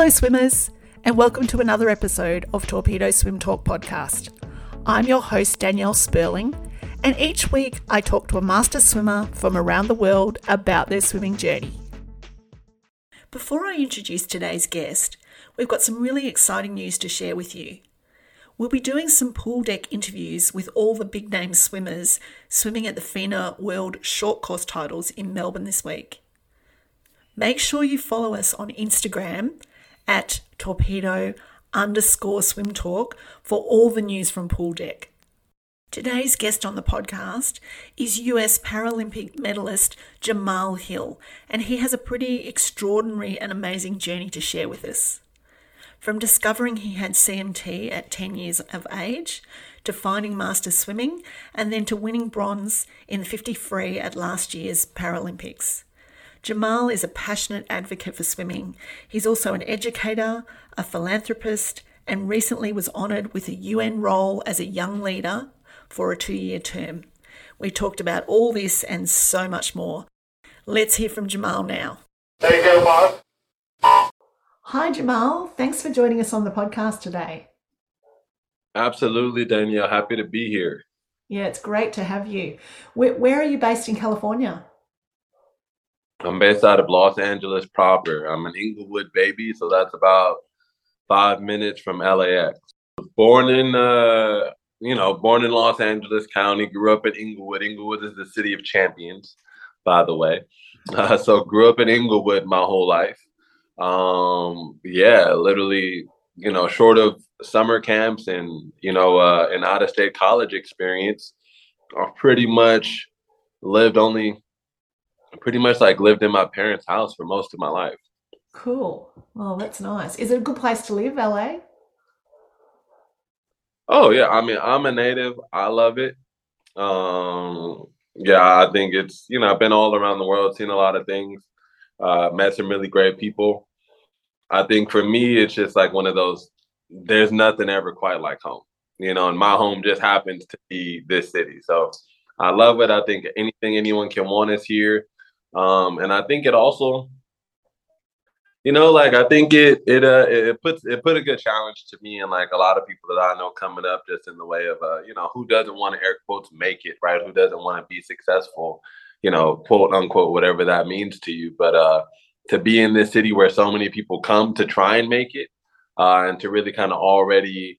Hello, swimmers, and welcome to another episode of Torpedo Swim Talk podcast. I'm your host, Danielle Sperling, and each week I talk to a master swimmer from around the world about their swimming journey. Before I introduce today's guest, we've got some really exciting news to share with you. We'll be doing some pool deck interviews with all the big name swimmers swimming at the FINA World Short Course titles in Melbourne this week. Make sure you follow us on Instagram at torpedo underscore swim talk for all the news from Pool Deck. Today's guest on the podcast is US Paralympic medalist Jamal Hill, and he has a pretty extraordinary and amazing journey to share with us. From discovering he had CMT at 10 years of age, to finding master swimming, and then to winning bronze in the 50 free at last year's Paralympics. Jamal is a passionate advocate for swimming. He's also an educator, a philanthropist, and recently was honoured with a UN role as a young leader for a two year term. We talked about all this and so much more. Let's hear from Jamal now. There you go, boss. Hi, Jamal. Thanks for joining us on the podcast today. Absolutely, Danielle. Happy to be here. Yeah, it's great to have you. Where, where are you based in California? I'm based out of Los Angeles proper. I'm an Inglewood baby, so that's about five minutes from LAX. Born in, uh, you know, born in Los Angeles County, grew up in Inglewood. Inglewood is the city of champions, by the way. Uh, so grew up in Inglewood my whole life. Um, yeah, literally, you know, short of summer camps and you know, uh, an out of state college experience, I've pretty much lived only pretty much like lived in my parents' house for most of my life. Cool. Oh, that's nice. Is it a good place to live, LA? Oh yeah, I mean, I'm a native. I love it. Um, yeah, I think it's you know I've been all around the world, seen a lot of things, uh, met some really great people. I think for me, it's just like one of those. There's nothing ever quite like home, you know, and my home just happens to be this city. So I love it. I think anything anyone can want is here. Um, and I think it also, you know, like I think it it uh it puts it put a good challenge to me and like a lot of people that I know coming up just in the way of uh, you know, who doesn't want to air quotes make it, right? Who doesn't want to be successful, you know, quote unquote, whatever that means to you. But uh to be in this city where so many people come to try and make it, uh, and to really kind of already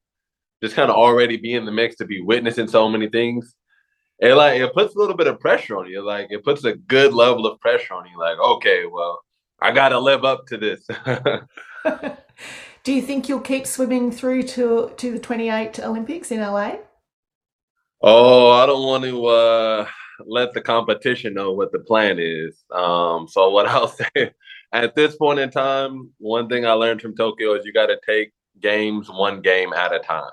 just kind of already be in the mix to be witnessing so many things it like it puts a little bit of pressure on you. Like it puts a good level of pressure on you. Like, okay, well, I got to live up to this. Do you think you'll keep swimming through to to the 28 Olympics in LA? Oh, I don't want to uh, let the competition know what the plan is. Um, so what I'll say at this point in time, one thing I learned from Tokyo is you got to take games one game at a time.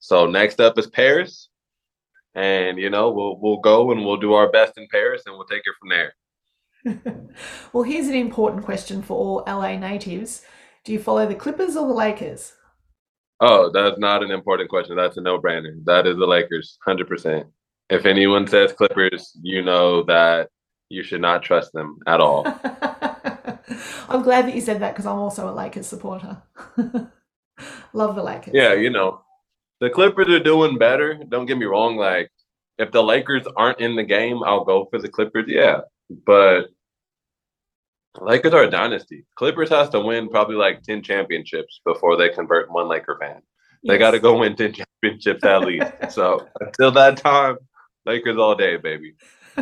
So next up is Paris and you know we'll we'll go and we'll do our best in Paris and we'll take it from there. well, here's an important question for all LA natives: Do you follow the Clippers or the Lakers? Oh, that's not an important question. That's a no-brainer. That is the Lakers, hundred percent. If anyone says Clippers, you know that you should not trust them at all. I'm glad that you said that because I'm also a Lakers supporter. Love the Lakers. Yeah, you know, the Clippers are doing better. Don't get me wrong. Like, if the Lakers aren't in the game, I'll go for the Clippers. Yeah, but Lakers are a dynasty. Clippers has to win probably like ten championships before they convert one Laker fan. They yes. got to go win ten championships at least. so until that time, Lakers all day, baby.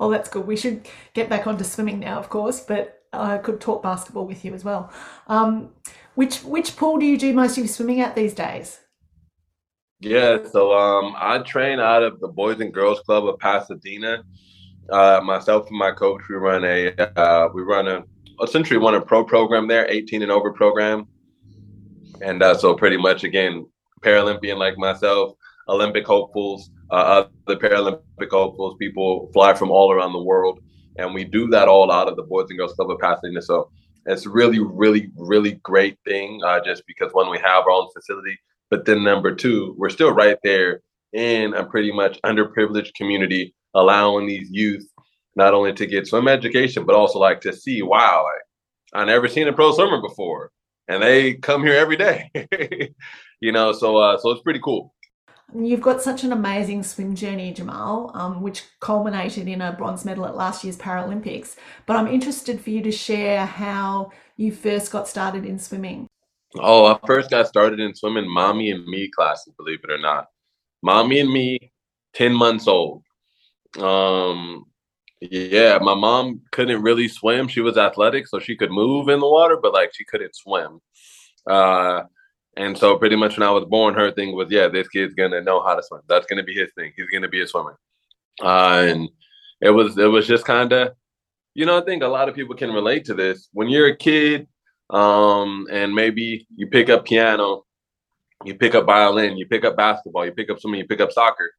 oh, that's good. We should get back onto swimming now, of course, but I could talk basketball with you as well. Um, which which pool do you do most of your swimming at these days? Yeah, so um, I train out of the Boys and Girls Club of Pasadena. Uh, myself and my coach, we run a uh, we run a essentially run a pro program there, 18 and over program, and uh, so pretty much again Paralympian like myself, Olympic hopefuls, uh, other Paralympic hopefuls, people fly from all around the world, and we do that all out of the Boys and Girls Club of Pasadena. So it's really, really, really great thing uh, just because when we have our own facility, but then number two, we're still right there in a pretty much underprivileged community, allowing these youth not only to get swim education, but also like to see, wow, I never seen a pro swimmer before, and they come here every day. you know, so uh, so it's pretty cool. You've got such an amazing swim journey, Jamal, um, which culminated in a bronze medal at last year's Paralympics. But I'm interested for you to share how you first got started in swimming. Oh, I first got started in swimming mommy and me classes, believe it or not. Mommy and me, 10 months old. Um, yeah, my mom couldn't really swim. She was athletic, so she could move in the water, but like she couldn't swim. Uh, and so pretty much when I was born, her thing was, yeah, this kid's gonna know how to swim. That's gonna be his thing. He's gonna be a swimmer. Uh, and it was it was just kind of, you know, I think a lot of people can relate to this. When you're a kid, um, and maybe you pick up piano, you pick up violin, you pick up basketball, you pick up swimming, you pick up soccer.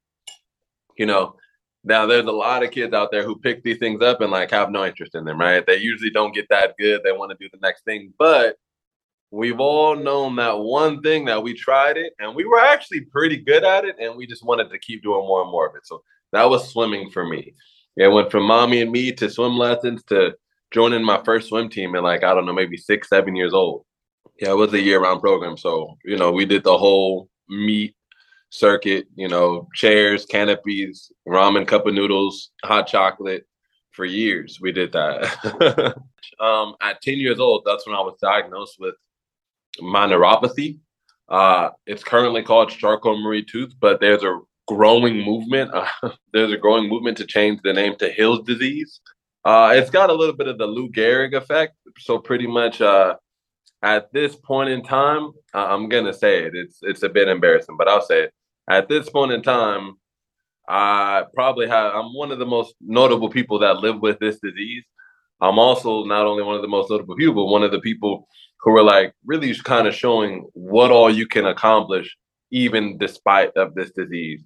You know, now there's a lot of kids out there who pick these things up and like have no interest in them, right? They usually don't get that good. They want to do the next thing, but we've all known that one thing that we tried it and we were actually pretty good at it and we just wanted to keep doing more and more of it. So that was swimming for me. It went from mommy and me to swim lessons to joining my first swim team at like, I don't know, maybe six, seven years old. Yeah, it was a year round program. So, you know, we did the whole meet circuit, you know, chairs, canopies, ramen, cup of noodles, hot chocolate for years. We did that. um, at 10 years old, that's when I was diagnosed with my neuropathy. Uh, it's currently called Charcot-Marie Tooth, but there's a growing movement. Uh, there's a growing movement to change the name to Hill's disease. Uh, it's got a little bit of the Lou Gehrig effect. So pretty much uh, at this point in time, I'm gonna say it. It's it's a bit embarrassing, but I'll say it. At this point in time, I probably have. I'm one of the most notable people that live with this disease. I'm also not only one of the most notable people, but one of the people who are like really kind of showing what all you can accomplish even despite of this disease.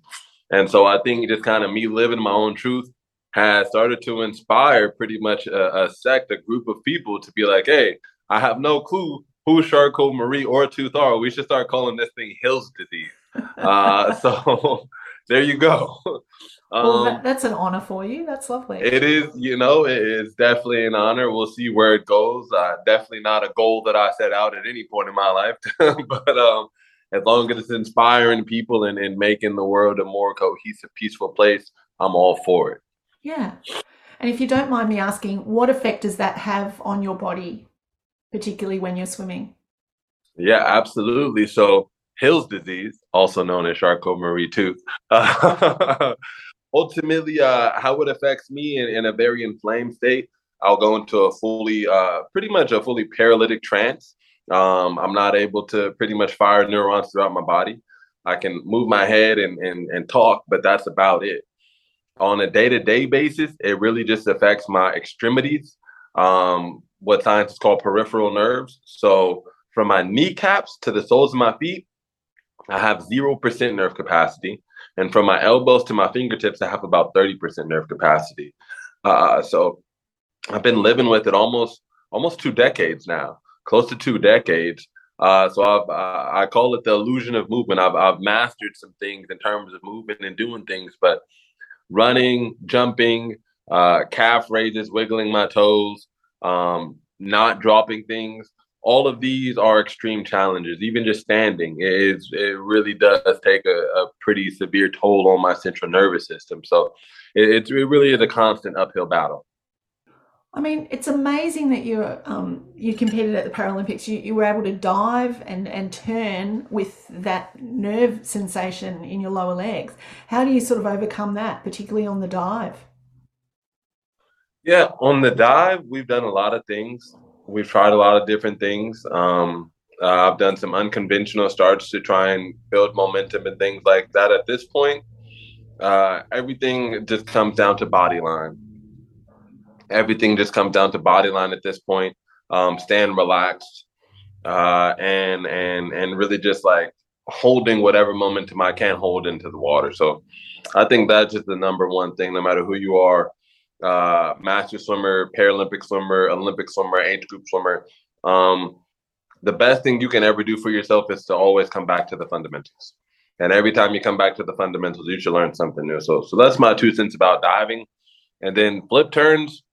And so I think just kind of me living my own truth has started to inspire pretty much a, a, sect, a group of people to be like, hey, I have no clue who Charcot-Marie or Tooth are. We should start calling this thing Hill's disease. uh, so there you go. Um, well, that, that's an honor for you. That's lovely. It is, you know, it is definitely an honor. We'll see where it goes. Uh, definitely not a goal that I set out at any point in my life, but um, as long as it's inspiring people and, and making the world a more cohesive, peaceful place, I'm all for it. Yeah. And if you don't mind me asking, what effect does that have on your body, particularly when you're swimming? Yeah, absolutely. So, Hill's disease, also known as Charcot-Marie tooth, uh, ultimately, uh, how it affects me in, in, a very inflamed state, I'll go into a fully, uh, pretty much a fully paralytic trance. Um, I'm not able to pretty much fire neurons throughout my body. I can move my head and, and, and talk, but that's about it on a day to day basis, it really just affects my extremities, um, what scientists call peripheral nerves. So from my kneecaps to the soles of my feet, I have 0% nerve capacity. And from my elbows to my fingertips, I have about 30% nerve capacity. Uh, so I've been living with it almost almost two decades now, close to two decades. Uh, so I've, uh, I call it the illusion of movement. I've, I've mastered some things in terms of movement and doing things, but running, jumping, uh, calf raises, wiggling my toes, um, not dropping things. All of these are extreme challenges. Even just standing, it, is, it really does take a, a, pretty severe toll on my central nervous system. So it, it really is a constant uphill battle. I mean, it's amazing that you um, you competed at the Paralympics. You, you were able to dive and, and turn with that nerve sensation in your lower legs. How do you sort of overcome that, particularly on the dive? Yeah, on the dive, we've done a lot of things. We've tried a lot of different things. Um, uh, I've done some unconventional starts to try and build momentum and things like that. At this point, uh, everything just comes down to body line everything just comes down to body line at this point. Um, staying relaxed, uh, and and and really just like holding whatever momentum I can hold into the water. So I think that's just the number one thing, no matter who you are, uh, master swimmer, Paralympic swimmer, Olympic swimmer, age group swimmer. Um, the best thing you can ever do for yourself is to always come back to the fundamentals. And every time you come back to the fundamentals, you should learn something new. So, so that's my two cents about diving. And then flip turns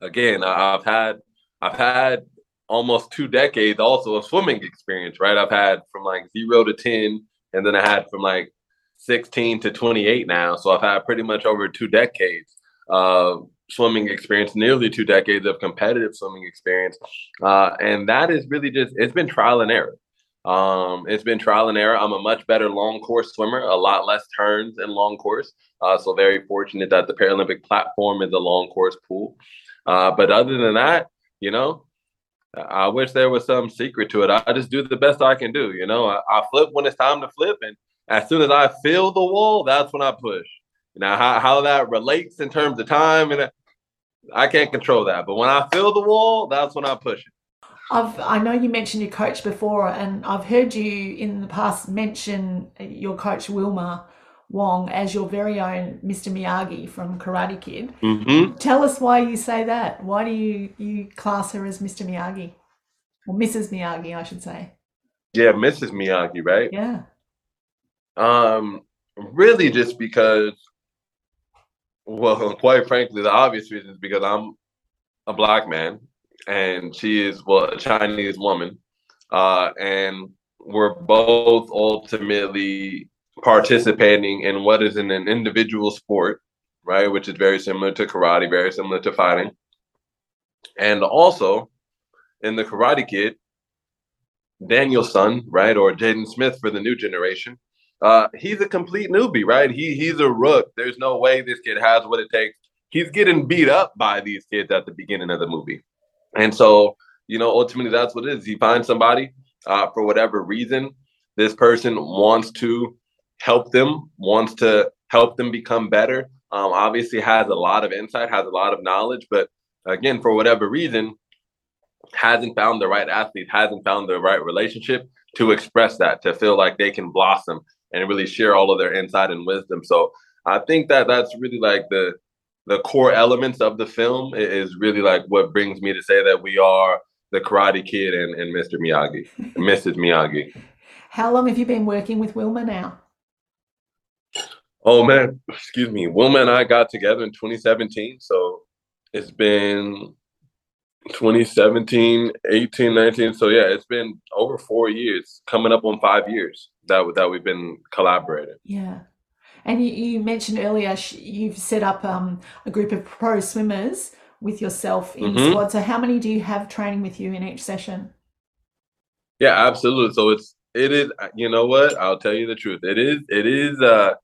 again, I've had I've had almost two decades also of swimming experience, right? I've had from like zero to 10, and then I had from like 16 to 28 now. So I've had pretty much over two decades of swimming experience, nearly two decades of competitive swimming experience. Uh, and that is really just, it's been trial and error. Um, it's been trial and error. I'm a much better long course swimmer, a lot less turns in long course. Uh, so very fortunate that the Paralympic platform is a long course pool. Uh, but other than that, you know, I wish there was some secret to it. I just do the best I can do. You know, I, I flip when it's time to flip, and as soon as I feel the wall, that's when I push. Now, how, how that relates in terms of time, and I can't control that. But when I feel the wall, that's when I push it. I've, I know you mentioned your coach before, and I've heard you in the past mention your coach Wilma Wong as your very own Mr. Miyagi from Karate Kid. Mm-hmm. Tell us why you say that. Why do you you class her as Mr. Miyagi or Mrs. Miyagi, I should say? Yeah, Mrs. Miyagi, right? Yeah. Um, really, just because. Well, quite frankly, the obvious reason is because I'm a black man and she is well a Chinese woman, uh, and we're both ultimately participating in what is in an individual sport, right? Which is very similar to karate, very similar to fighting. And also in the Karate Kid, Daniel-san, right, or Jaden Smith for the new generation, uh, he's a complete newbie, right? He he's a rook. There's no way this kid has what it takes. He's getting beat up by these kids at the beginning of the movie, and so you know ultimately that's what it is. He finds somebody uh, for whatever reason. This person wants to help them, wants to help them become better. Um, obviously, has a lot of insight, has a lot of knowledge, but again, for whatever reason, hasn't found the right athlete, hasn't found the right relationship to express that, to feel like they can blossom and really share all of their insight and wisdom. So I think that that's really like the the core elements of the film is really like what brings me to say that we are the Karate Kid and, and Mr. Miyagi, Mrs. Miyagi. How long have you been working with Wilma now? Oh man, excuse me. Wilma and I got together in 2017, so it's been 2017, 18, 19. So yeah, it's been over four years, coming up on five years that that we've been collaborating. Yeah. And you, you mentioned earlier you've set up um, a group of pro swimmers with yourself in mm-hmm. squad. So how many do you have training with you in each session? Yeah, absolutely. So it's it is you know what I'll tell you the truth. It is it is uh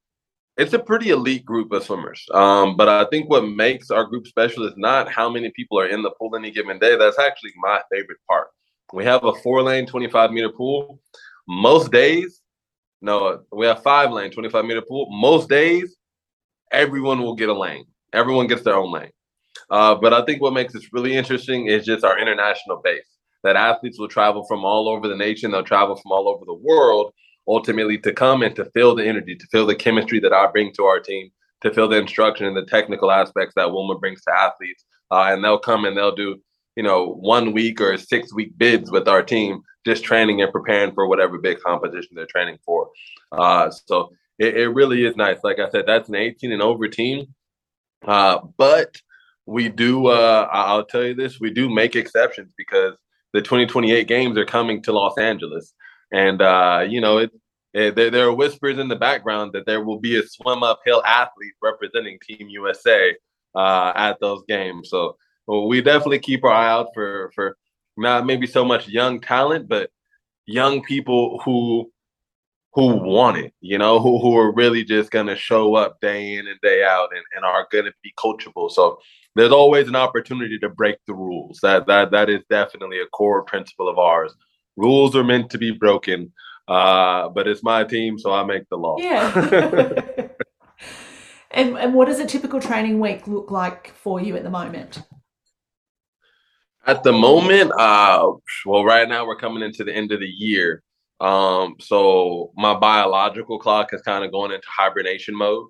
it's a pretty elite group of swimmers. Um, but I think what makes our group special is not how many people are in the pool any given day. That's actually my favorite part. We have a four lane, 25 meter pool. Most days, no, we have five lane, 25 meter pool. Most days, everyone will get a lane. Everyone gets their own lane. Uh, but I think what makes this really interesting is just our international base. That athletes will travel from all over the nation, they'll travel from all over the world ultimately to come and to feel the energy, to feel the chemistry that I bring to our team, to feel the instruction and the technical aspects that Wilma brings to athletes. Uh, and they'll come and they'll do, you know, one week or six week bids with our team, just training and preparing for whatever big competition they're training for. Uh, so it, it, really is nice. Like I said, that's an 18 and over team. Uh, but we do, uh, I'll tell you this, we do make exceptions because the 2028 games are coming to Los Angeles. And uh, you know, it, it, there, there are whispers in the background that there will be a swim uphill athlete representing Team USA uh, at those games. So well, we definitely keep our eye out for for not maybe so much young talent, but young people who who want it, you know, who, who are really just gonna show up day in and day out and, and are gonna be coachable. So there's always an opportunity to break the rules. That that that is definitely a core principle of ours rules are meant to be broken. Uh, but it's my team, so I make the law. Yeah. and, and what does a typical training week look like for you at the moment? At the moment, uh, well, right now we're coming into the end of the year. Um, so my biological clock is kind of going into hibernation mode,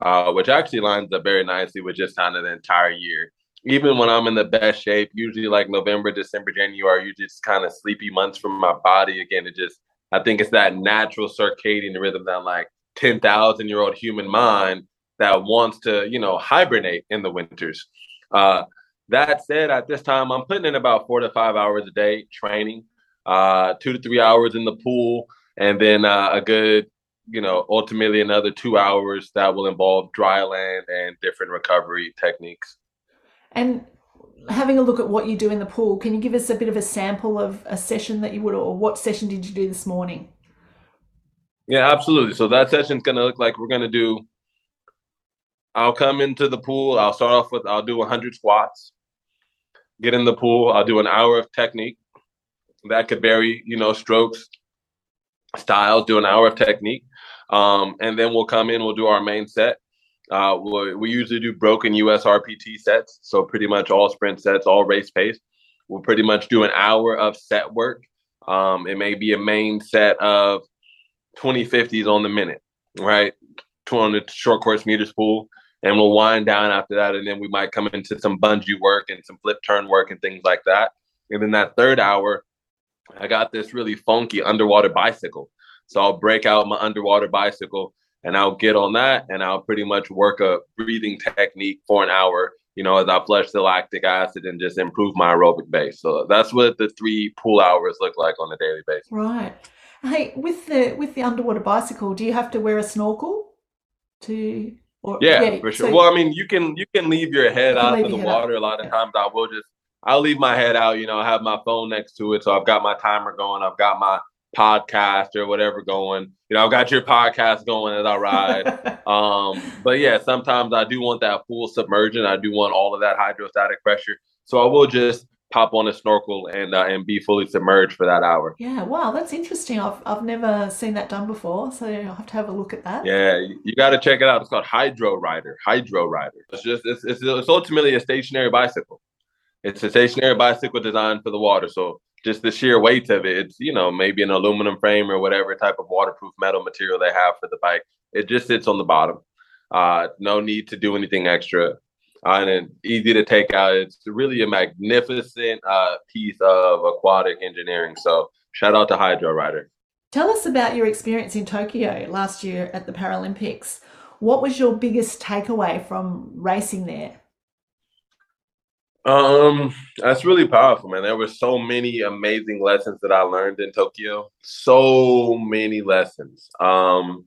uh, which actually lines up very nicely with just kind of the entire year even when I'm in the best shape, usually like November, December, January, usually just kind of sleepy months from my body. Again, it just I think it's that natural circadian rhythm that like ten thousand year old human mind that wants to you know hibernate in the winters. Uh, That said, at this time, I'm putting in about four to five hours a day training, uh, two to three hours in the pool, and then uh, a good, you know, ultimately another two hours that will involve dry land and different recovery techniques. And having a look at what you do in the pool, can you give us a bit of a sample of a session that you would, or what session did you do this morning? Yeah, absolutely. So that session's going to look like we're going to do. I'll come into the pool. I'll start off with I'll do 100 squats. Get in the pool. I'll do an hour of technique. That could vary, you know, strokes, styles. Do an hour of technique, um, and then we'll come in. We'll do our main set. Uh, we, usually do broken USRPT sets, so pretty much all sprint sets, all race pace. We'll pretty much do an hour of set work. Um, it may be a main set of 2050s on the minute, right? On the short course meters pool, And we'll wind down after that. And then we might come into some bungee work and some flip turn work and things like that. And then that third hour, I got this really funky underwater bicycle. So I'll break out my underwater bicycle and I'll get on that and I'll pretty much work a breathing technique for an hour, you know, as I flush the lactic acid and just improve my aerobic base. So that's what the three pool hours look like on a daily basis. Right. Hey, with the with the underwater bicycle, do you have to wear a snorkel to? Or, yeah, yeah, for sure. So well, I mean, you can you can leave your head out of the water. Out. A lot of yeah. times, I will just I'll leave my head out. You know, I have my phone next to it, so I've got my timer going. I've got my podcast or whatever going. You know, I've got your podcast going as I ride. um, but yeah, sometimes I do want that full submersion. I do want all of that hydrostatic pressure. So I will just pop on a snorkel and uh, and be fully submerged for that hour. Yeah, wow, that's interesting. I've I've never seen that done before, so I'll have to have a look at that. Yeah, you got to check it out. It's called Hydro Rider. Hydro Rider. It's just it's, it's it's ultimately a stationary bicycle. It's a stationary bicycle designed for the water. So just the sheer weight of it, it's you know maybe an aluminum frame or whatever type of waterproof metal material they have for the bike. It just sits on the bottom. Uh, no need to do anything extra and easy to take out. It's really a magnificent uh, piece of aquatic engineering. So shout out to Hydro Rider. Tell us about your experience in Tokyo last year at the Paralympics. What was your biggest takeaway from racing there? Um, that's really powerful, man. There were so many amazing lessons that I learned in Tokyo. So many lessons. Um,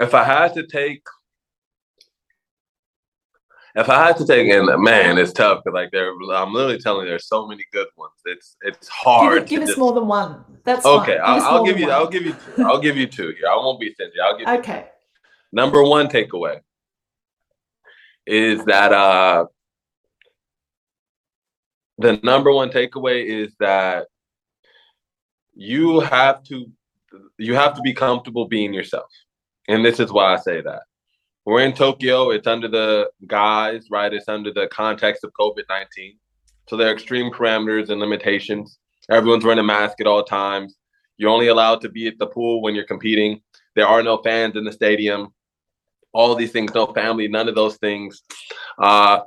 if I had to take if I had to take in, man, it's tough because like there, I'm literally telling you, there's so many good ones. It's it's hard. Give, give us just... more than one. That's okay. I'll, I'll give you. I'll give you. Two. I'll give you two here. I won't be stingy. I'll give. Okay. Two. Number one takeaway is that uh the number one takeaway is that you have to you have to be comfortable being yourself, and this is why I say that we're in Tokyo. It's under the guise, right? It's under the context of COVID 19. So there are extreme parameters and limitations. Everyone's wearing a mask at all times. You're only allowed to be at the pool when you're competing. There are no fans in the stadium. All these things, no family, none of those things. Uh,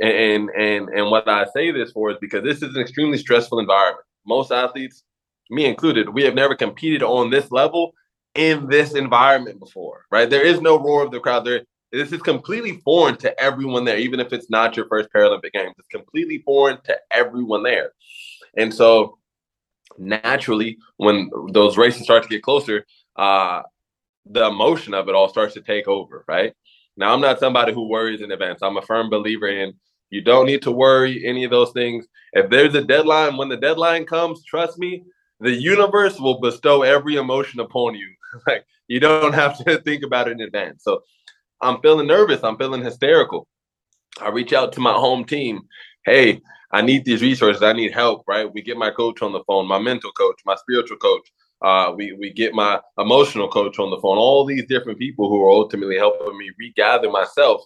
and and and what I say this for is because this is an extremely stressful environment. Most athletes, me included, we have never competed on this level in this environment before, right? There is no roar of the crowd. There, this is completely foreign to everyone there, even if it's not your first Paralympic Games. It's completely foreign to everyone there, and so naturally, when those races start to get closer, uh, the emotion of it all starts to take over, right? Now, I'm not somebody who worries in advance. I'm a firm believer in you don't need to worry any of those things. If there's a deadline, when the deadline comes, trust me, the universe will bestow every emotion upon you like you don't have to think about it in advance. So I'm feeling nervous. I'm feeling hysterical. I reach out to my home team. Hey, I need these resources. I need help. Right? We get my coach on the phone, my mental coach, my spiritual coach. Uh, we we get my emotional coach on the phone. All these different people who are ultimately helping me regather myself.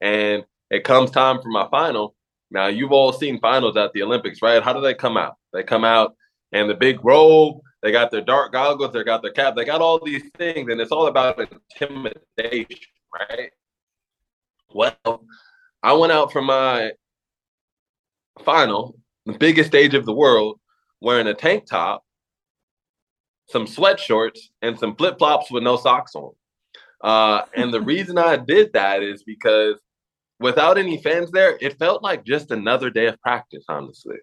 And it comes time for my final. Now you've all seen finals at the Olympics, right? How do they come out? They come out and the big robe they got their dark goggles, they got their cap, they got all these things, and it's all about intimidation, right? Well, I went out for my final, the biggest stage of the world, wearing a tank top, some sweat shorts, and some flip flops with no socks on. Uh, and the reason I did that is because without any fans there, it felt like just another day of practice, honestly.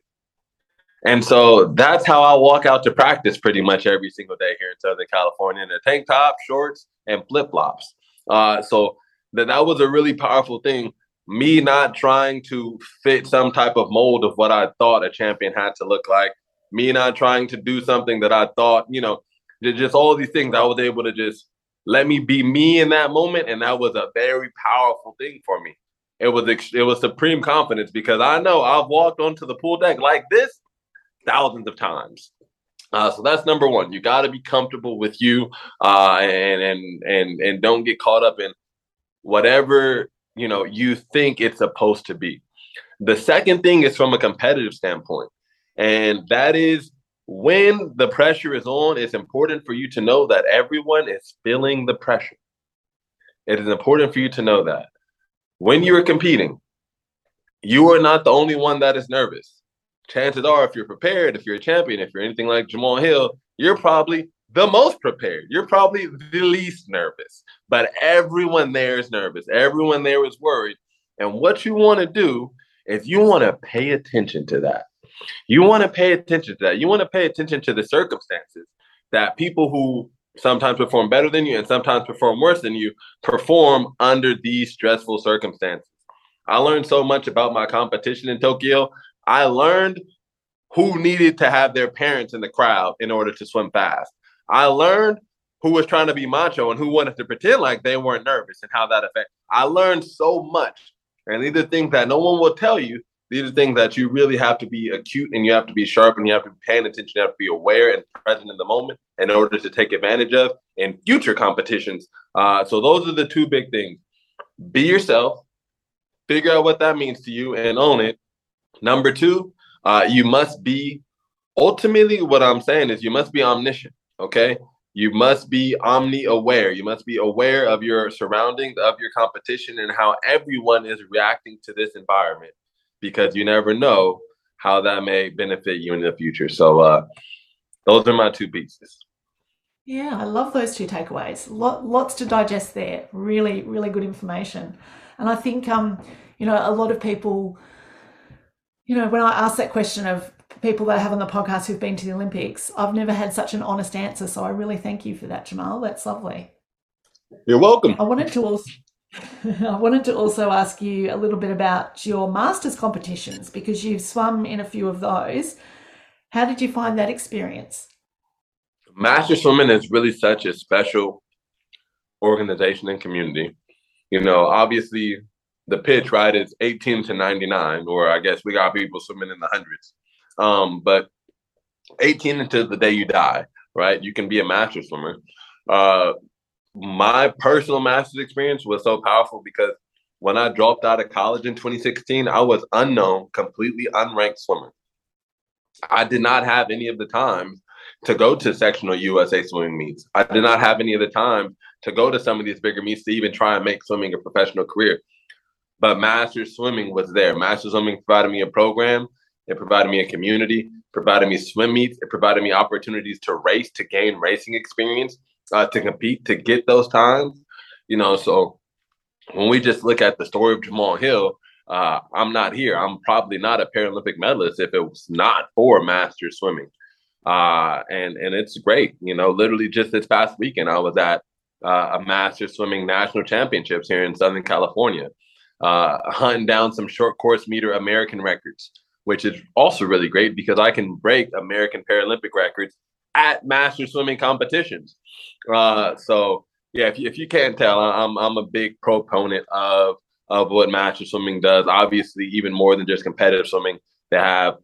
And so that's how I walk out to practice pretty much every single day here in Southern California in a tank top, shorts, and flip flops. Uh, so that that was a really powerful thing. Me not trying to fit some type of mold of what I thought a champion had to look like. Me not trying to do something that I thought, you know, just all these things. I was able to just let me be me in that moment, and that was a very powerful thing for me. It was it was supreme confidence because I know I've walked onto the pool deck like this thousands of times. Uh, so that's number one. You got to be comfortable with you, uh, and and and and don't get caught up in whatever you know you think it's supposed to be. The second thing is from a competitive standpoint, and that is when the pressure is on. It's important for you to know that everyone is feeling the pressure. It is important for you to know that when you are competing, you are not the only one that is nervous chances are, if you're prepared, if you're a champion, if you're anything like Jamal Hill, you're probably the most prepared. You're probably the least nervous. But everyone there is nervous. Everyone there is worried. And what you want to do is you want to pay attention to that. You want to pay attention to that. You want to pay attention to the circumstances that people who sometimes perform better than you and sometimes perform worse than you perform under these stressful circumstances. I learned so much about my competition in Tokyo I learned who needed to have their parents in the crowd in order to swim fast. I learned who was trying to be macho and who wanted to pretend like they weren't nervous and how that affected. I learned so much. And these are things that no one will tell you. These are things that you really have to be acute and you have to be sharp and you have to be paying attention. You have to be aware and present in the moment in order to take advantage of in future competitions. Uh, so those are the two big things. Be yourself, figure out what that means to you and own it Number two, uh, you must be ultimately what I'm saying is you must be omniscient. Okay. You must be omni aware. You must be aware of your surroundings, of your competition, and how everyone is reacting to this environment because you never know how that may benefit you in the future. So, uh, those are my two pieces. Yeah, I love those two takeaways. Lot, lots to digest there. Really, really good information. And I think, um, you know, a lot of people you know, when I ask that question of people that I have on the podcast who've been to the Olympics, I've never had such an honest answer. So I really thank you for that, Jamal. That's lovely. You're welcome. I wanted to also I wanted to also ask you a little bit about your masters competitions because you've swum in a few of those. How did you find that experience? Master swimming is really such a special organization and community. You know, obviously the pitch, right, is 18 to 99, or I guess we got people swimming in the hundreds. Um, but 18 until the day you die, right? You can be a master swimmer. Uh, my personal master's experience was so powerful because when I dropped out of college in 2016, I was unknown, completely unranked swimmer. I did not have any of the time to go to sectional USA swimming meets. I did not have any of the time to go to some of these bigger meets to even try and make swimming a professional career. But Master Swimming was there. Master Swimming provided me a program. It provided me a community. Provided me swim meets. It provided me opportunities to race, to gain racing experience, uh, to compete, to get those times. You know, so when we just look at the story of Jamal Hill, uh, I'm not here. I'm probably not a Paralympic medalist if it was not for Master Swimming. Uh, and and it's great. You know, literally just this past weekend, I was at uh, a Master Swimming National Championships here in Southern California uh, hunting down some short course meter American records, which is also really great because I can break American Paralympic records at master swimming competitions. Uh, so yeah, if you, if you can't tell, I'm I'm a big proponent of of what master swimming does. Obviously, even more than just competitive swimming, they have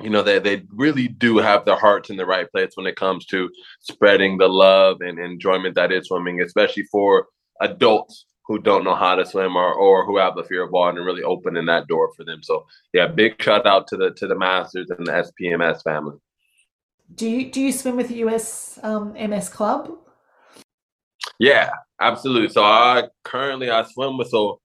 you know they, they really do have their hearts in the right place when it comes to spreading the love and enjoyment that is swimming especially for adults who don't know how to swim or or who have the fear of water and really opening that door for them. So yeah, big shout out to the to the masters and the SPMS family. Do you do you swim with the US um, MS club? Yeah, absolutely. So I currently I swim with so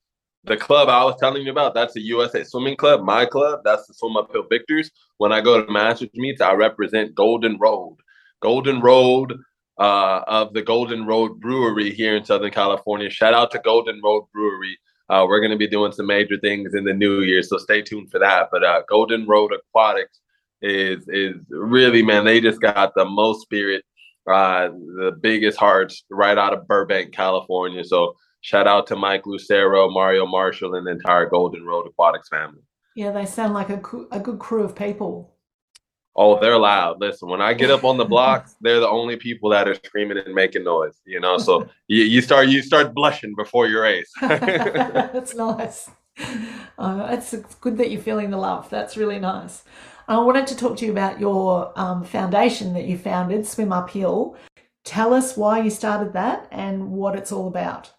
the club I was telling you about, that's the USA Swimming Club, my club. That's the Swim Uphill Victors. When I go to Masters meets, I represent Golden Road. Golden Road uh, of the Golden Road Brewery here in Southern California. Shout out to Golden Road Brewery. Uh, we're going to be doing some major things in the new year, so stay tuned for that. But uh, Golden Road Aquatics is is really man, they just got the most spirit, uh, the biggest hearts right out of Burbank, California. So shout out to Mike Lucero, Mario Marshall, and the entire Golden Road Aquatics family. Yeah, they sound like a, a good crew of people. Oh, they're loud. Listen, when I get up on the blocks, they're the only people that are screaming and making noise. You know, so you, you start you start blushing before your race. That's nice. Uh, it's good that you're feeling the love. That's really nice. I wanted to talk to you about your um, foundation that you founded, Swim Uphill. Tell us why you started that and what it's all about.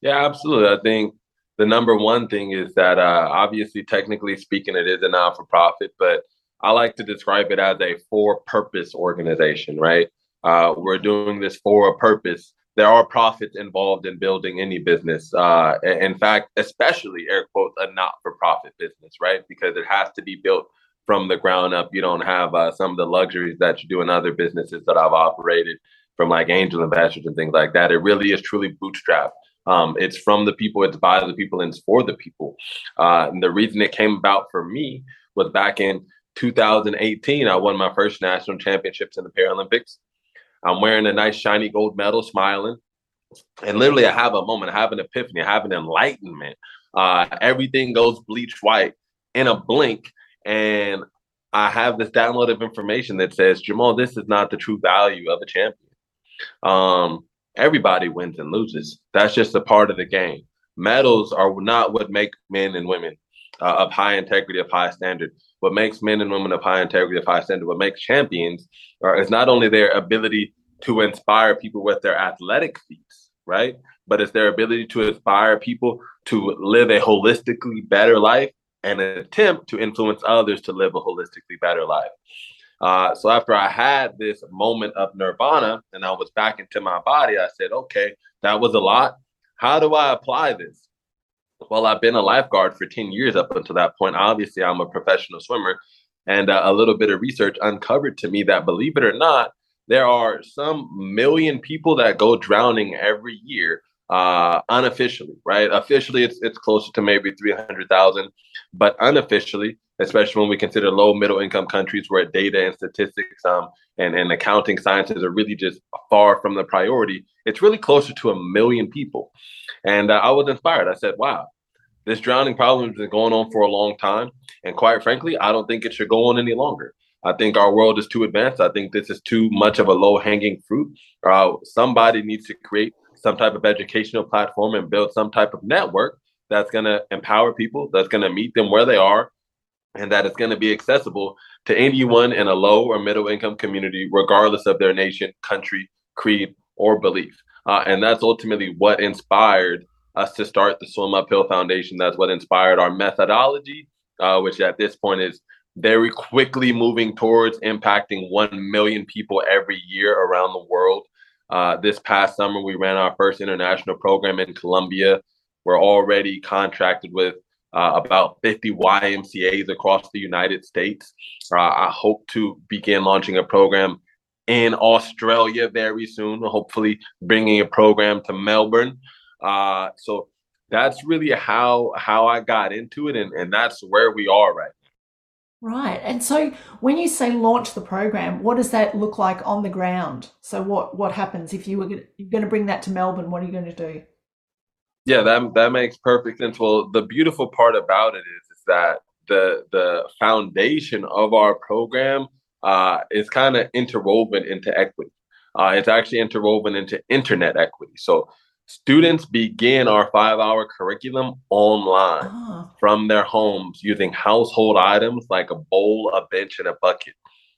Yeah, absolutely. I think the number one thing is that uh, obviously, technically speaking, it is a non for profit, but I like to describe it as a for purpose organization, right? Uh, we're doing this for a purpose. There are profits involved in building any business. Uh, in fact, especially air quotes, a not for profit business, right? Because it has to be built from the ground up. You don't have uh, some of the luxuries that you do in other businesses that I've operated from like angel investors and things like that. It really is truly bootstrapped. Um, it's from the people, it's by the people, and it's for the people. Uh, and the reason it came about for me was back in 2018, I won my first national championships in the Paralympics. I'm wearing a nice shiny gold medal, smiling. And literally, I have a moment, I have an epiphany, I have an enlightenment. Uh, everything goes bleach white in a blink. And I have this download of information that says, Jamal, this is not the true value of a champion. Um, everybody wins and loses. That's just a part of the game. Medals are not what make men and women uh, of high integrity, of high standard. What makes men and women of high integrity, of high standard, what makes champions uh, is not only their ability to inspire people with their athletic feats, right? But it's their ability to inspire people to live a holistically better life and an attempt to influence others to live a holistically better life. Uh, so after I had this moment of nirvana and I was back into my body, I said, okay, that was a lot. How do I apply this? Well, I've been a lifeguard for 10 years up until that point. Obviously, I'm a professional swimmer. And uh, a little bit of research uncovered to me that, believe it or not, there are some million people that go drowning every year uh, unofficially, right? Officially, it's it's closer to maybe three hundred thousand, but unofficially, especially when we consider low middle income countries where data and statistics um, and, and accounting sciences are really just far from the priority, it's really closer to a million people. And uh, I was inspired. I said, wow, this drowning problem has been going on for a long time. And quite frankly, I don't think it should go on any longer. I think our world is too advanced. I think this is too much of a low hanging fruit. Uh, somebody needs to create some type of educational platform and build some type of network that's going to empower people, that's going to meet them where they are, and that it's going to be accessible to anyone in a low or middle income community, regardless of their nation, country, creed, or belief. Uh, and that's ultimately what inspired us to start the Swim Uphill Foundation. That's what inspired our methodology, uh, which at this point is very quickly moving towards impacting 1 million people every year around the world. Uh, this past summer, we ran our first international program in Colombia. We're already contracted with uh, about 50 YMCAs across the United States. Uh, I hope to begin launching a program in Australia very soon, hopefully bringing a program to Melbourne. Uh, so that's really how how I got into it, and, and that's where we are right. Right. And so when you say launch the program, what does that look like on the ground? So what what happens if you were you're going to bring that to Melbourne? What are you going to do? Yeah, that that makes perfect sense. Well, the beautiful part about it is is that the the foundation of our program uh, is kind of interwoven into equity. Uh, it's actually interwoven into internet equity. So Students begin our five hour curriculum online oh. from their homes using household items like a bowl, a bench, and a bucket.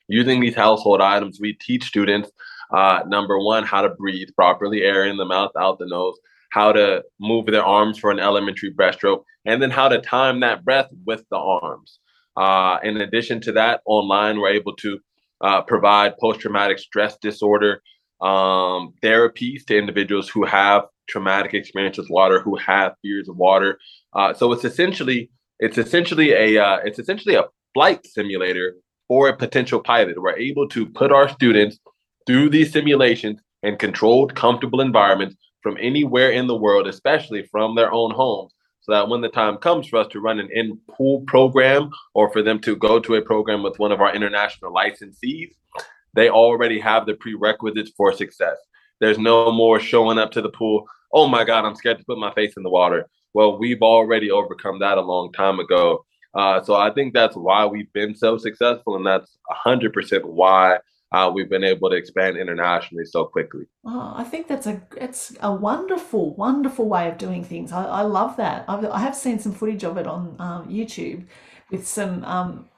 Using these household items, we teach students uh, number one, how to breathe properly, air in the mouth, out the nose, how to move their arms for an elementary breaststroke, and then how to time that breath with the arms. Uh, in addition to that, online, we're able to uh, provide post traumatic stress disorder um, therapies to individuals who have traumatic experience with water, who have fears of water. Uh, so it's essentially it's essentially a uh, it's essentially a flight simulator for a potential pilot. We're able to put our students through these simulations in controlled, comfortable environments from anywhere in the world, especially from their own homes, so that when the time comes for us to run an in pool program or for them to go to a program with one of our international licensees, they already have the prerequisites for success. There's no more showing up to the pool. Oh my God, I'm scared to put my face in the water. Well, we've already overcome that a long time ago. Uh, so I think that's why we've been so successful, and that's 100% why uh, we've been able to expand internationally so quickly. Oh, I think that's a it's a wonderful, wonderful way of doing things. I, I love that. I've, I have seen some footage of it on um, YouTube with some um,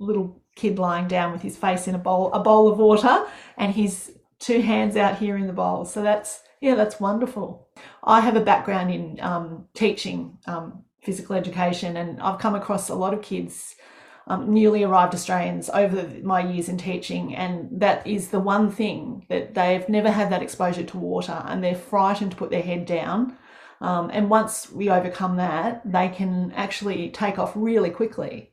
little kid lying down with his face in a bowl a bowl of water and his two hands out here in the bowl. So that's yeah, that's wonderful. I have a background in um, teaching um, physical education, and I've come across a lot of kids um, newly arrived Australians over my years in teaching, and that is the one thing that they've never had that exposure to water, and they're frightened to put their head down. Um, and once we overcome that, they can actually take off really quickly.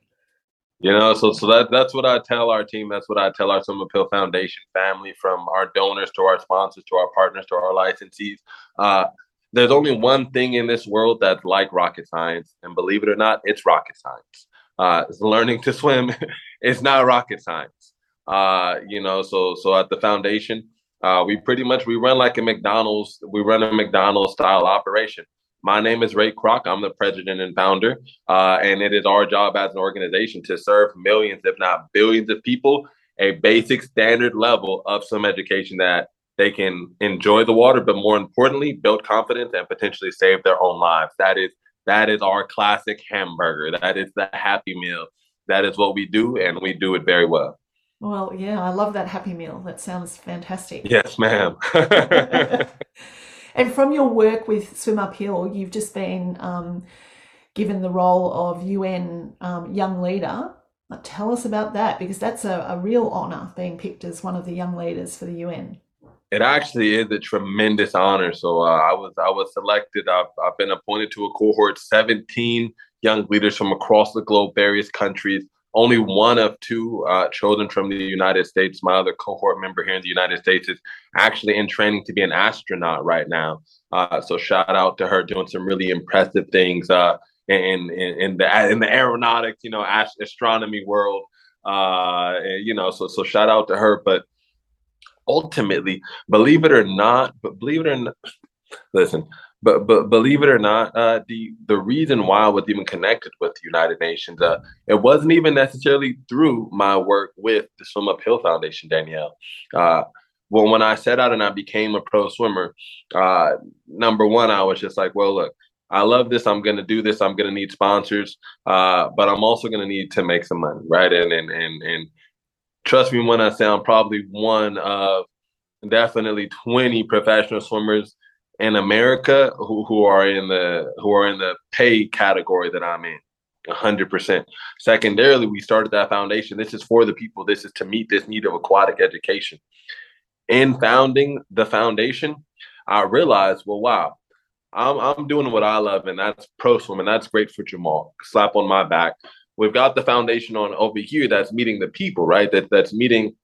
You know, so so that that's what I tell our team. That's what I tell our Swim Uphill Foundation family, from our donors to our sponsors to our partners to our licensees. Uh, there's only one thing in this world that's like rocket science, and believe it or not, it's rocket science uh, learning to swim is not rocket science. Uh, you know, so so at the foundation, uh, we pretty much we run like a McDonald's. We run a McDonald's style operation. My name is Ray Kroc. I'm the president and founder, uh, and it is our job as an organization to serve millions, if not billions, of people a basic standard level of some education that they can enjoy the water, but more importantly, build confidence and potentially save their own lives. That is that is our classic hamburger. That is the happy meal. That is what we do, and we do it very well. Well, yeah, I love that happy meal. That sounds fantastic. Yes, ma'am. and from your work with Swim Uphill, you've just been um, given the role of UN um, Young Leader. Tell us about that because that's a, a real honour being picked as one of the young leaders for the UN it actually is a tremendous honor. So uh, I was I was selected. I've, I've been appointed to a cohort 17 young leaders from across the globe, various countries. Only one of two uh, chosen from the United States. My other cohort member here in the United States is actually in training to be an astronaut right now. Uh, so shout out to her doing some really impressive things uh, in, in, in the in the aeronautics, you know, astronomy world. Uh, you know, so so shout out to her. But ultimately, believe it or not, but believe it or not, listen, but but believe it or not, uh, the the reason why I was even connected with the United Nations, uh, it wasn't even necessarily through my work with the Swim Uphill Foundation, Danielle. Uh, well, when I set out and I became a pro swimmer, uh, number one, I was just like, well, look, I love this. I'm going to do this. I'm going to need sponsors, uh, but I'm also going to need to make some money, right? And and and and trust me when I say I'm probably one of definitely 20 professional swimmers in America who, who are in the who are in the pay category that I'm in. 100%. Secondarily, we started that foundation. This is for the people. This is to meet this need of aquatic education. In founding the foundation, I realized, well, wow, I'm, I'm doing what I love, and that's pro swimming. That's great for Jamal. Slap on my back we've got the foundation on over here that's meeting the people, right? That that's meeting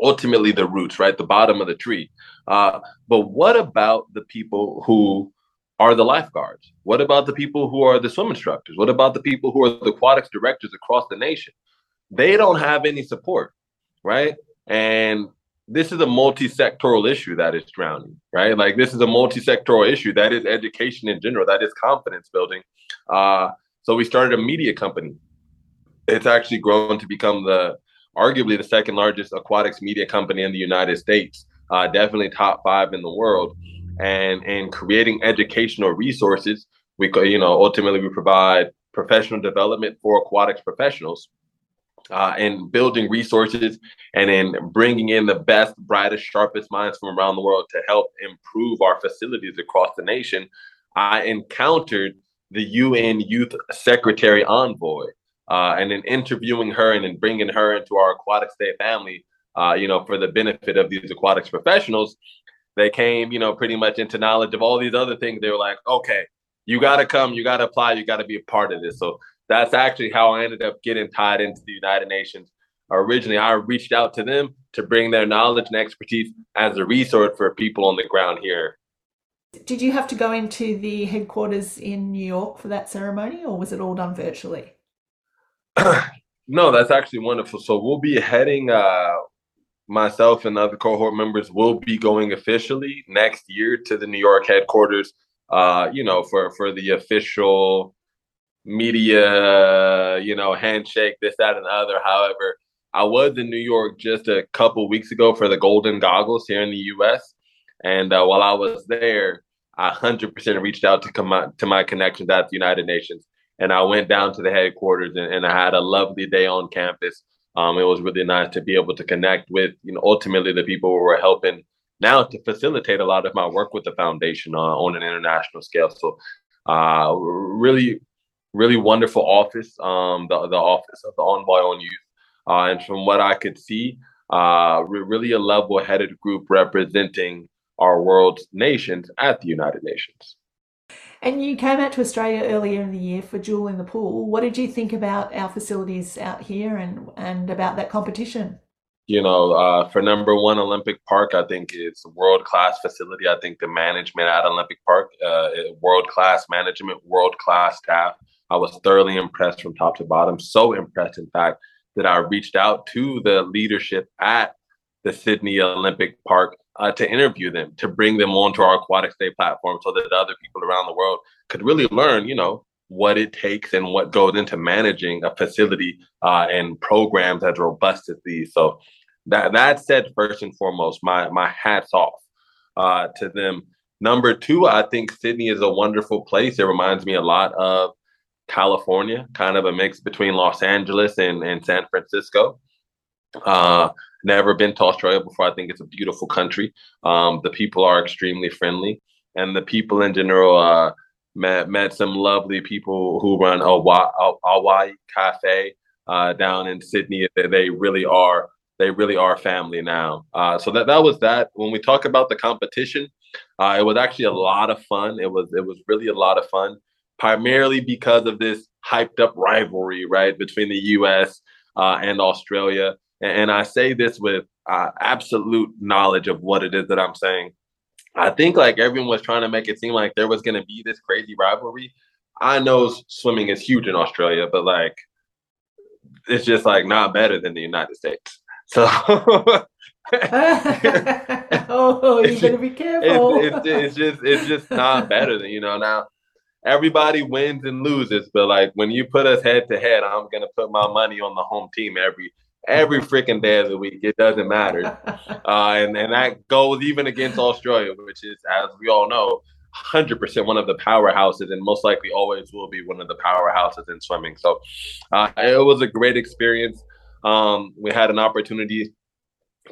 ultimately the roots, right? The bottom of the tree. Uh, but what about the people who are the lifeguards? What about the people who are the swim instructors? What about the people who are the aquatics directors across the nation? They don't have any support, right? And this is a multi-sectoral issue that is drowning, right? Like this is a multi-sectoral issue that is education in general, that is confidence building. Uh, so we started a media company it's actually grown to become the arguably the second largest aquatics media company in the United States, uh, definitely top five in the world. And in creating educational resources, we you know ultimately we provide professional development for aquatics professionals. Uh, and building resources and in bringing in the best, brightest, sharpest minds from around the world to help improve our facilities across the nation, I encountered the UN Youth Secretary Envoy, uh, and then interviewing her and then bringing her into our aquatic state family, uh, you know, for the benefit of these aquatics professionals, they came, you know, pretty much into knowledge of all these other things. They were like, okay, you got to come, you got to apply, you got to be a part of this. So that's actually how I ended up getting tied into the United Nations. Originally, I reached out to them to bring their knowledge and expertise as a resource for people on the ground here Did you have to go into the headquarters in New York for that ceremony, or was it all done virtually? no, that's actually wonderful. So we'll be heading. Uh, myself and other cohort members will be going officially next year to the New York headquarters. Uh, you know, for for the official media, you know, handshake, this, that, and the other. However, I was in New York just a couple weeks ago for the Golden Goggles here in the U.S. And uh, while I was there, I 100% reached out to come out, to my connections at the United Nations, and I went down to the headquarters and, and I had a lovely day on campus. Um, it was really nice to be able to connect with, you know, ultimately the people who were helping now to facilitate a lot of my work with the foundation uh, on an international scale. So, uh, really, really wonderful office, um, the the office of the envoy on youth, uh, and from what I could see, uh, really a level-headed group representing our world's nations at the United Nations. And you came out to Australia earlier in the year for Duel in the Pool. What did you think about our facilities out here and, and about that competition? You know, uh, for number one, Olympic Park, I think it's a world class facility. I think the management at Olympic Park, uh, world class management, world class staff. I was thoroughly impressed from top to bottom. So impressed, in fact, that I reached out to the leadership at the Sydney Olympic Park uh, to interview them, to bring them onto our Aquatic Stay platform so that other people around the world could really learn, you know, what it takes and what goes into managing a facility uh, and programs as robust as these. So that that said, first and foremost, my my hats off uh, to them. Number two, I think Sydney is a wonderful place. It reminds me a lot of California, kind of a mix between Los Angeles and, and San Francisco. Uh, never been to Australia before. I think it's a beautiful country. Um, the people are extremely friendly, and the people in general. Uh, met met some lovely people who run a Hawaii Cafe uh, down in Sydney. They really are they really are family now. Uh, so that that was that. When we talk about the competition, uh, it was actually a lot of fun. It was it was really a lot of fun, primarily because of this hyped up rivalry right between the U.S. Uh, and Australia. And I say this with uh, absolute knowledge of what it is that I'm saying. I think like everyone was trying to make it seem like there was going to be this crazy rivalry. I know swimming is huge in Australia, but like it's just like not better than the United States. So oh, you better be careful. It's, it's, it's, just it's just not better than you know now. Everybody wins and loses, but like when you put us head to head, I'm gonna put my money on the home team every every freaking day of the week. It doesn't matter. Uh, and, and that goes even against Australia, which is, as we all know, 100% one of the powerhouses and most likely always will be one of the powerhouses in swimming. So uh, it was a great experience. Um, we had an opportunity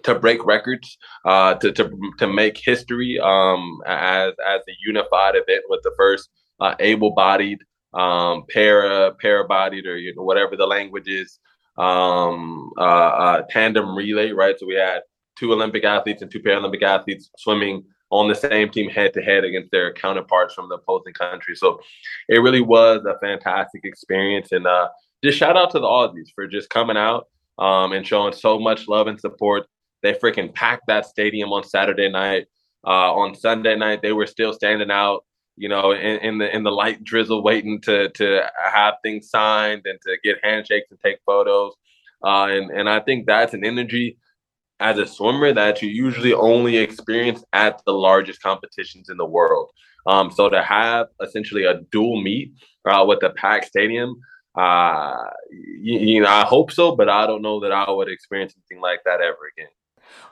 to break records, uh, to, to, to make history um, as, as a unified event with the first uh, able-bodied, um, para, para-bodied, or you know, whatever the language is, um, uh, uh, tandem relay, right? So we had two Olympic athletes and two Paralympic athletes swimming on the same team head to head against their counterparts from the opposing country. So it really was a fantastic experience. And uh, just shout out to the Aussies for just coming out um, and showing so much love and support. They freaking packed that stadium on Saturday night. Uh, on Sunday night, they were still standing out you know, in, in, the in the light drizzle, waiting to to have things signed and to get handshakes and take photos. Uh, and and I think that's an energy as a swimmer that you usually only experience at the largest competitions in the world. Um, so to have essentially a dual meet uh, with the packed stadium, uh, you, you know, I hope so, but I don't know that I would experience anything like that ever again.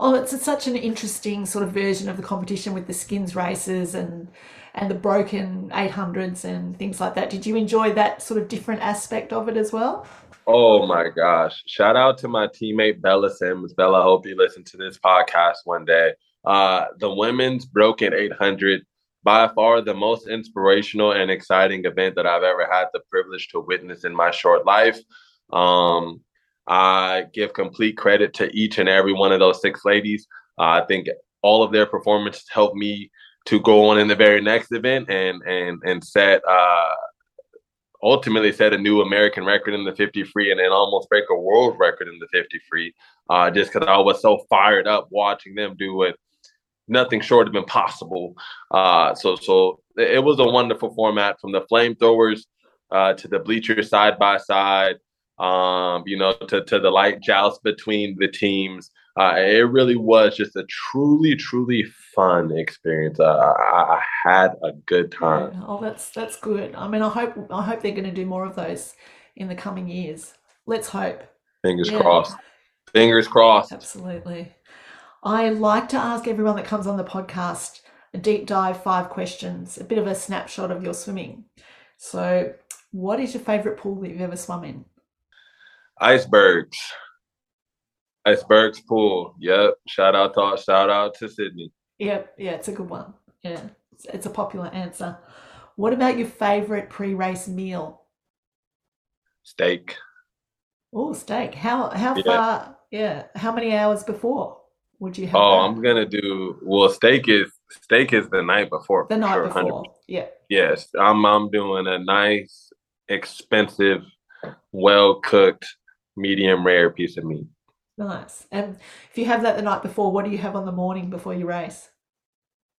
Oh, it's such an interesting sort of version of the competition with the skins races and and the broken 800s and things like that. Did you enjoy that sort of different aspect of it as well? Oh my gosh. Shout out to my teammate Bella Sims. Bella, I hope you listen to this podcast one day. Uh, the women's broken 800, by far the most inspirational and exciting event that I've ever had the privilege to witness in my short life. Um, I give complete credit to each and every one of those six ladies. Uh, I think all of their performances helped me to go on in the very next event and and and set uh, ultimately set a new American record in the 50 free and then almost break a world record in the 50 free. Uh, just because I was so fired up watching them do what nothing short of impossible. Uh, so so it was a wonderful format from the flamethrowers uh, to the bleachers side by side. Um, you know, to to the light joust between the teams. Uh, it really was just a truly, truly fun experience. Uh, I, I, had a good time. Yeah. Oh, that's that's good. I mean, I hope I hope they're going to do more of those in the coming years. Let's hope. Fingers yeah. crossed. Fingers crossed. Absolutely. I like to ask everyone that comes on the podcast a deep dive five questions, a bit of a snapshot of your swimming. So, what is your favorite pool that you've ever swum in? Icebergs. Icebergs pool. Yep. Shout out to shout out to Sydney. Yep. Yeah, it's a good one. Yeah, it's, it's a popular answer. What about your favorite pre-race meal? Steak. Oh, steak. How how yeah. far? Yeah. How many hours before would you have? Oh, that? I'm gonna do. Well, steak is steak is the night before. The night sure, before. 100%. Yeah. Yes, I'm. I'm doing a nice, expensive, well cooked, medium rare piece of meat. Nice. And if you have that the night before, what do you have on the morning before you race?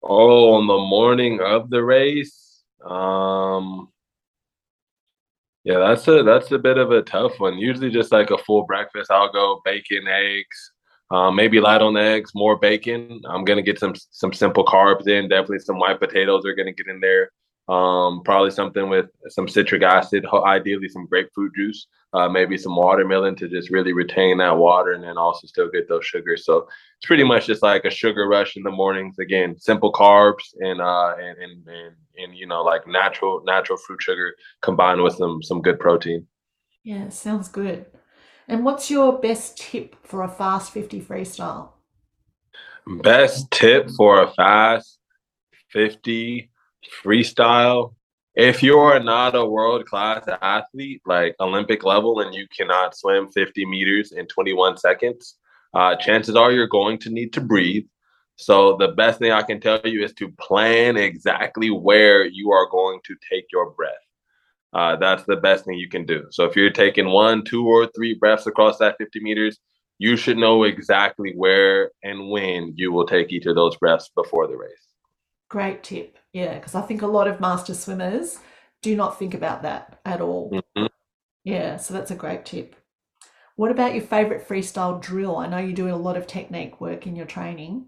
Oh, on the morning of the race, um, yeah, that's a that's a bit of a tough one. Usually, just like a full breakfast, I'll go bacon, eggs, um, maybe light on eggs, more bacon. I'm gonna get some some simple carbs in. Definitely some white potatoes are gonna get in there. Um, probably something with some citric acid, ideally some grapefruit juice, uh, maybe some watermelon to just really retain that water and then also still get those sugars. So it's pretty much just like a sugar rush in the mornings. Again, simple carbs and uh, and, and and and you know like natural natural fruit sugar combined with some some good protein. Yeah, sounds good. And what's your best tip for a fast 50 freestyle? Best tip for a fast 50 freestyle, if you're not a world class athlete, like Olympic level, and you cannot swim 50 meters in 21 seconds, uh, chances are you're going to need to breathe. So, the best thing I can tell you is to plan exactly where you are going to take your breath. Uh, that's the best thing you can do. So, if you're taking one, two, or three breaths across that 50 meters, you should know exactly where and when you will take each of those breaths before the race. Great tip. Yeah, because I think a lot of master swimmers do not think about that at all. Mm-hmm. Yeah, so that's a great tip. What about your favorite freestyle drill? I know you do a lot of technique work in your training.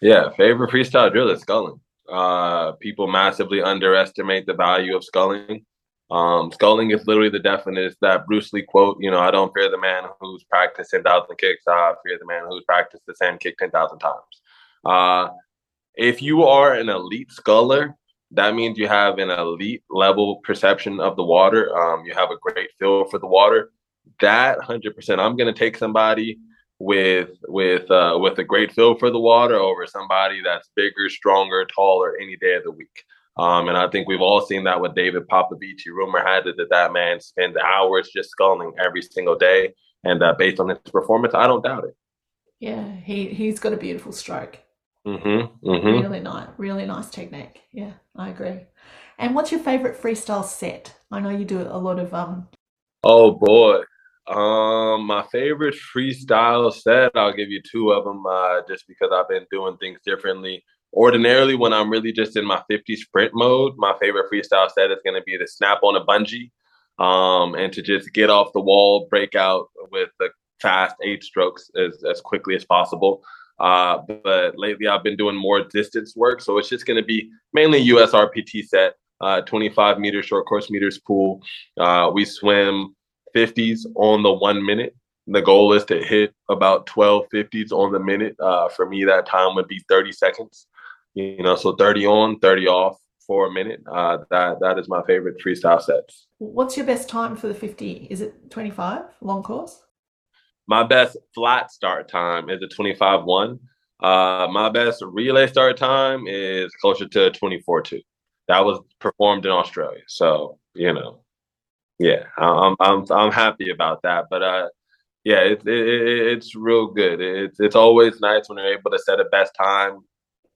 Yeah, favorite freestyle drill is sculling. Uh, people massively underestimate the value of sculling. Um, sculling is literally the definition that Bruce Lee quote, you know, I don't fear the man who's practiced 10,000 kicks. I fear the man who's practiced the same kick 10,000 times. Uh, if you are an elite sculler, that means you have an elite level perception of the water. Um, you have a great feel for the water. That hundred percent, I'm gonna take somebody with with uh, with a great feel for the water over somebody that's bigger, stronger, taller any day of the week. Um, and I think we've all seen that with David Popovici. Rumor had it that that man spends hours just sculling every single day, and uh, based on his performance, I don't doubt it. Yeah, he he's got a beautiful stroke. Mm-hmm, mm-hmm. Really nice, really nice technique. Yeah, I agree. And what's your favorite freestyle set? I know you do a lot of um. Oh boy, um, my favorite freestyle set. I'll give you two of them, uh, just because I've been doing things differently. Ordinarily, when I'm really just in my 50 sprint mode, my favorite freestyle set is going to be to snap on a bungee, um, and to just get off the wall, break out with the fast eight strokes as as quickly as possible. Uh, but lately I've been doing more distance work. So it's just going to be mainly USRPT set, uh, 25 meter short course meters pool. Uh, we swim 50s on the one minute. The goal is to hit about 12 50s on the minute. Uh, for me, that time would be 30 seconds. You know, so 30 on, 30 off for a minute. Uh, that that is my favorite freestyle sets. What's your best time for the 50? Is it 25 long course? My best flat start time is a 25 1. Uh, my best relay start time is closer to 24 2. That was performed in Australia. So, you know, yeah, I'm, I'm, I'm happy about that. But, uh, yeah, it, it, it's real good. It's, it's always nice when you're able to set a best time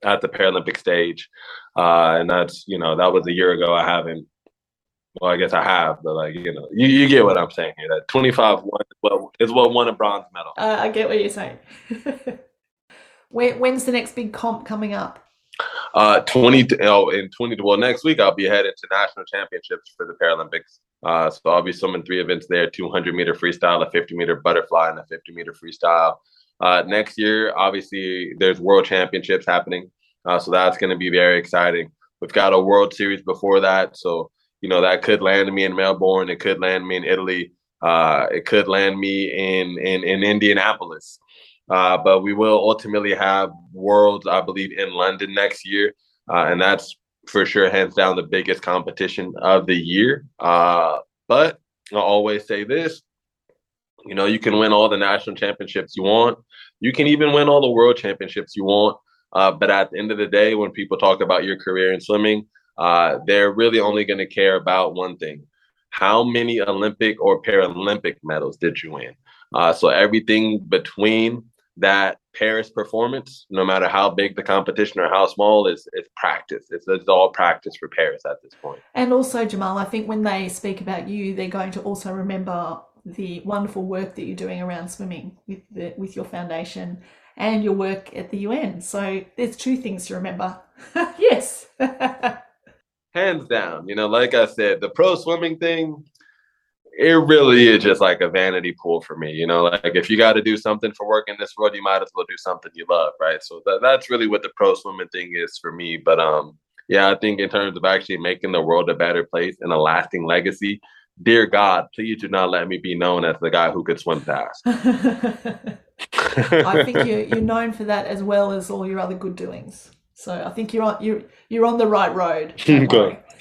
at the Paralympic stage. Uh, and that's, you know, that was a year ago. I haven't well, I guess I have, but like you know, you, you get what I'm saying here. That 25 one is what, is what won a bronze medal. Uh, I get what you're saying. when's the next big comp coming up? Uh, 20 oh, in 20 well next week I'll be headed to national championships for the Paralympics. Uh, so I'll be swimming three events there: 200 meter freestyle, a 50 meter butterfly, and a 50 meter freestyle. Uh, next year, obviously, there's world championships happening, uh, so that's going to be very exciting. We've got a World Series before that, so you know that could land me in Melbourne. It could land me in Italy. Uh, it could land me in in, in Indianapolis. Uh, but we will ultimately have Worlds, I believe, in London next year, uh, and that's for sure, hands down, the biggest competition of the year. Uh, but I'll always say this: you know, you can win all the national championships you want. You can even win all the world championships you want. Uh, but at the end of the day, when people talk about your career in swimming, uh, they're really only going to care about one thing how many Olympic or Paralympic medals did you win? Uh, so everything between that Paris performance, no matter how big the competition or how small, is is practice. It's, it's all practice for Paris at this point. And also, Jamal, I think when they speak about you, they're going to also remember the wonderful work that you're doing around swimming with the with your foundation and your work at the UN. So there's two things to remember. yes. Hands down. You know, like I said, the pro swimming thing, it really is just like a vanity pool for me. You know, like if you got to do something for work in this world, you might as well do something you love, right? So that, that's really what the pro swimming thing is for me. But um, yeah, I think in terms of actually making the world a better place and a lasting legacy, dear God, please do not let me be known as the guy who could swim fast. I think you're, you're known for that as well as all your other good doings. So I think you're on you're you're on the right road.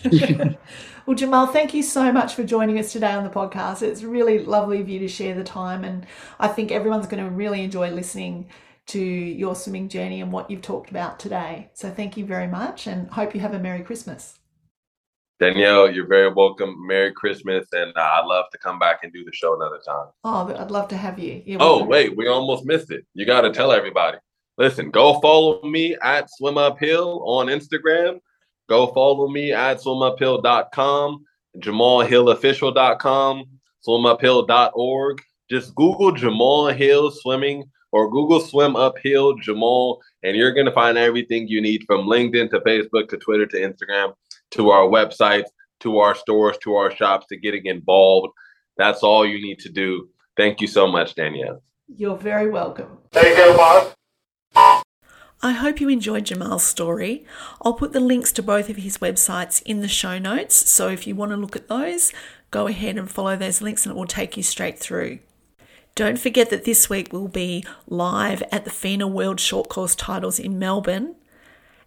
well, Jamal, thank you so much for joining us today on the podcast. It's really lovely of you to share the time, and I think everyone's going to really enjoy listening to your swimming journey and what you've talked about today. So thank you very much, and hope you have a merry Christmas. Danielle, you're very welcome. Merry Christmas, and uh, I'd love to come back and do the show another time. Oh, I'd love to have you. Yeah, oh, wait, we almost missed it. You got to tell everybody. Listen, go follow me at Swim Uphill on Instagram. Go follow me at swimuphill.com, jamalhillofficial.com, swimuphill.org. Just Google Jamal Hill Swimming or Google Swim Uphill Jamal, and you're going to find everything you need from LinkedIn to Facebook to Twitter to Instagram to our websites, to our stores, to our shops, to getting involved. That's all you need to do. Thank you so much, Danielle. You're very welcome. Thank you, boss. I hope you enjoyed Jamal's story. I'll put the links to both of his websites in the show notes, so if you want to look at those, go ahead and follow those links and it will take you straight through. Don't forget that this week we'll be live at the FINA World Short Course Titles in Melbourne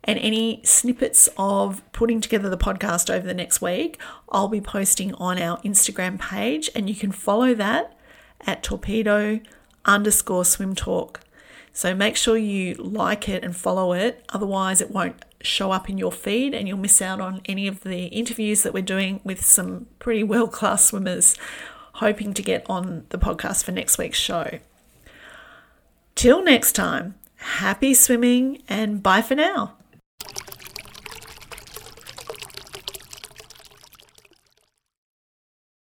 and any snippets of putting together the podcast over the next week, I'll be posting on our Instagram page, and you can follow that at torpedo underscore swim talk. So make sure you like it and follow it, otherwise, it won't show up in your feed and you'll miss out on any of the interviews that we're doing with some pretty world class swimmers, hoping to get on the podcast for next week's show. Till next time, happy swimming and bye for now.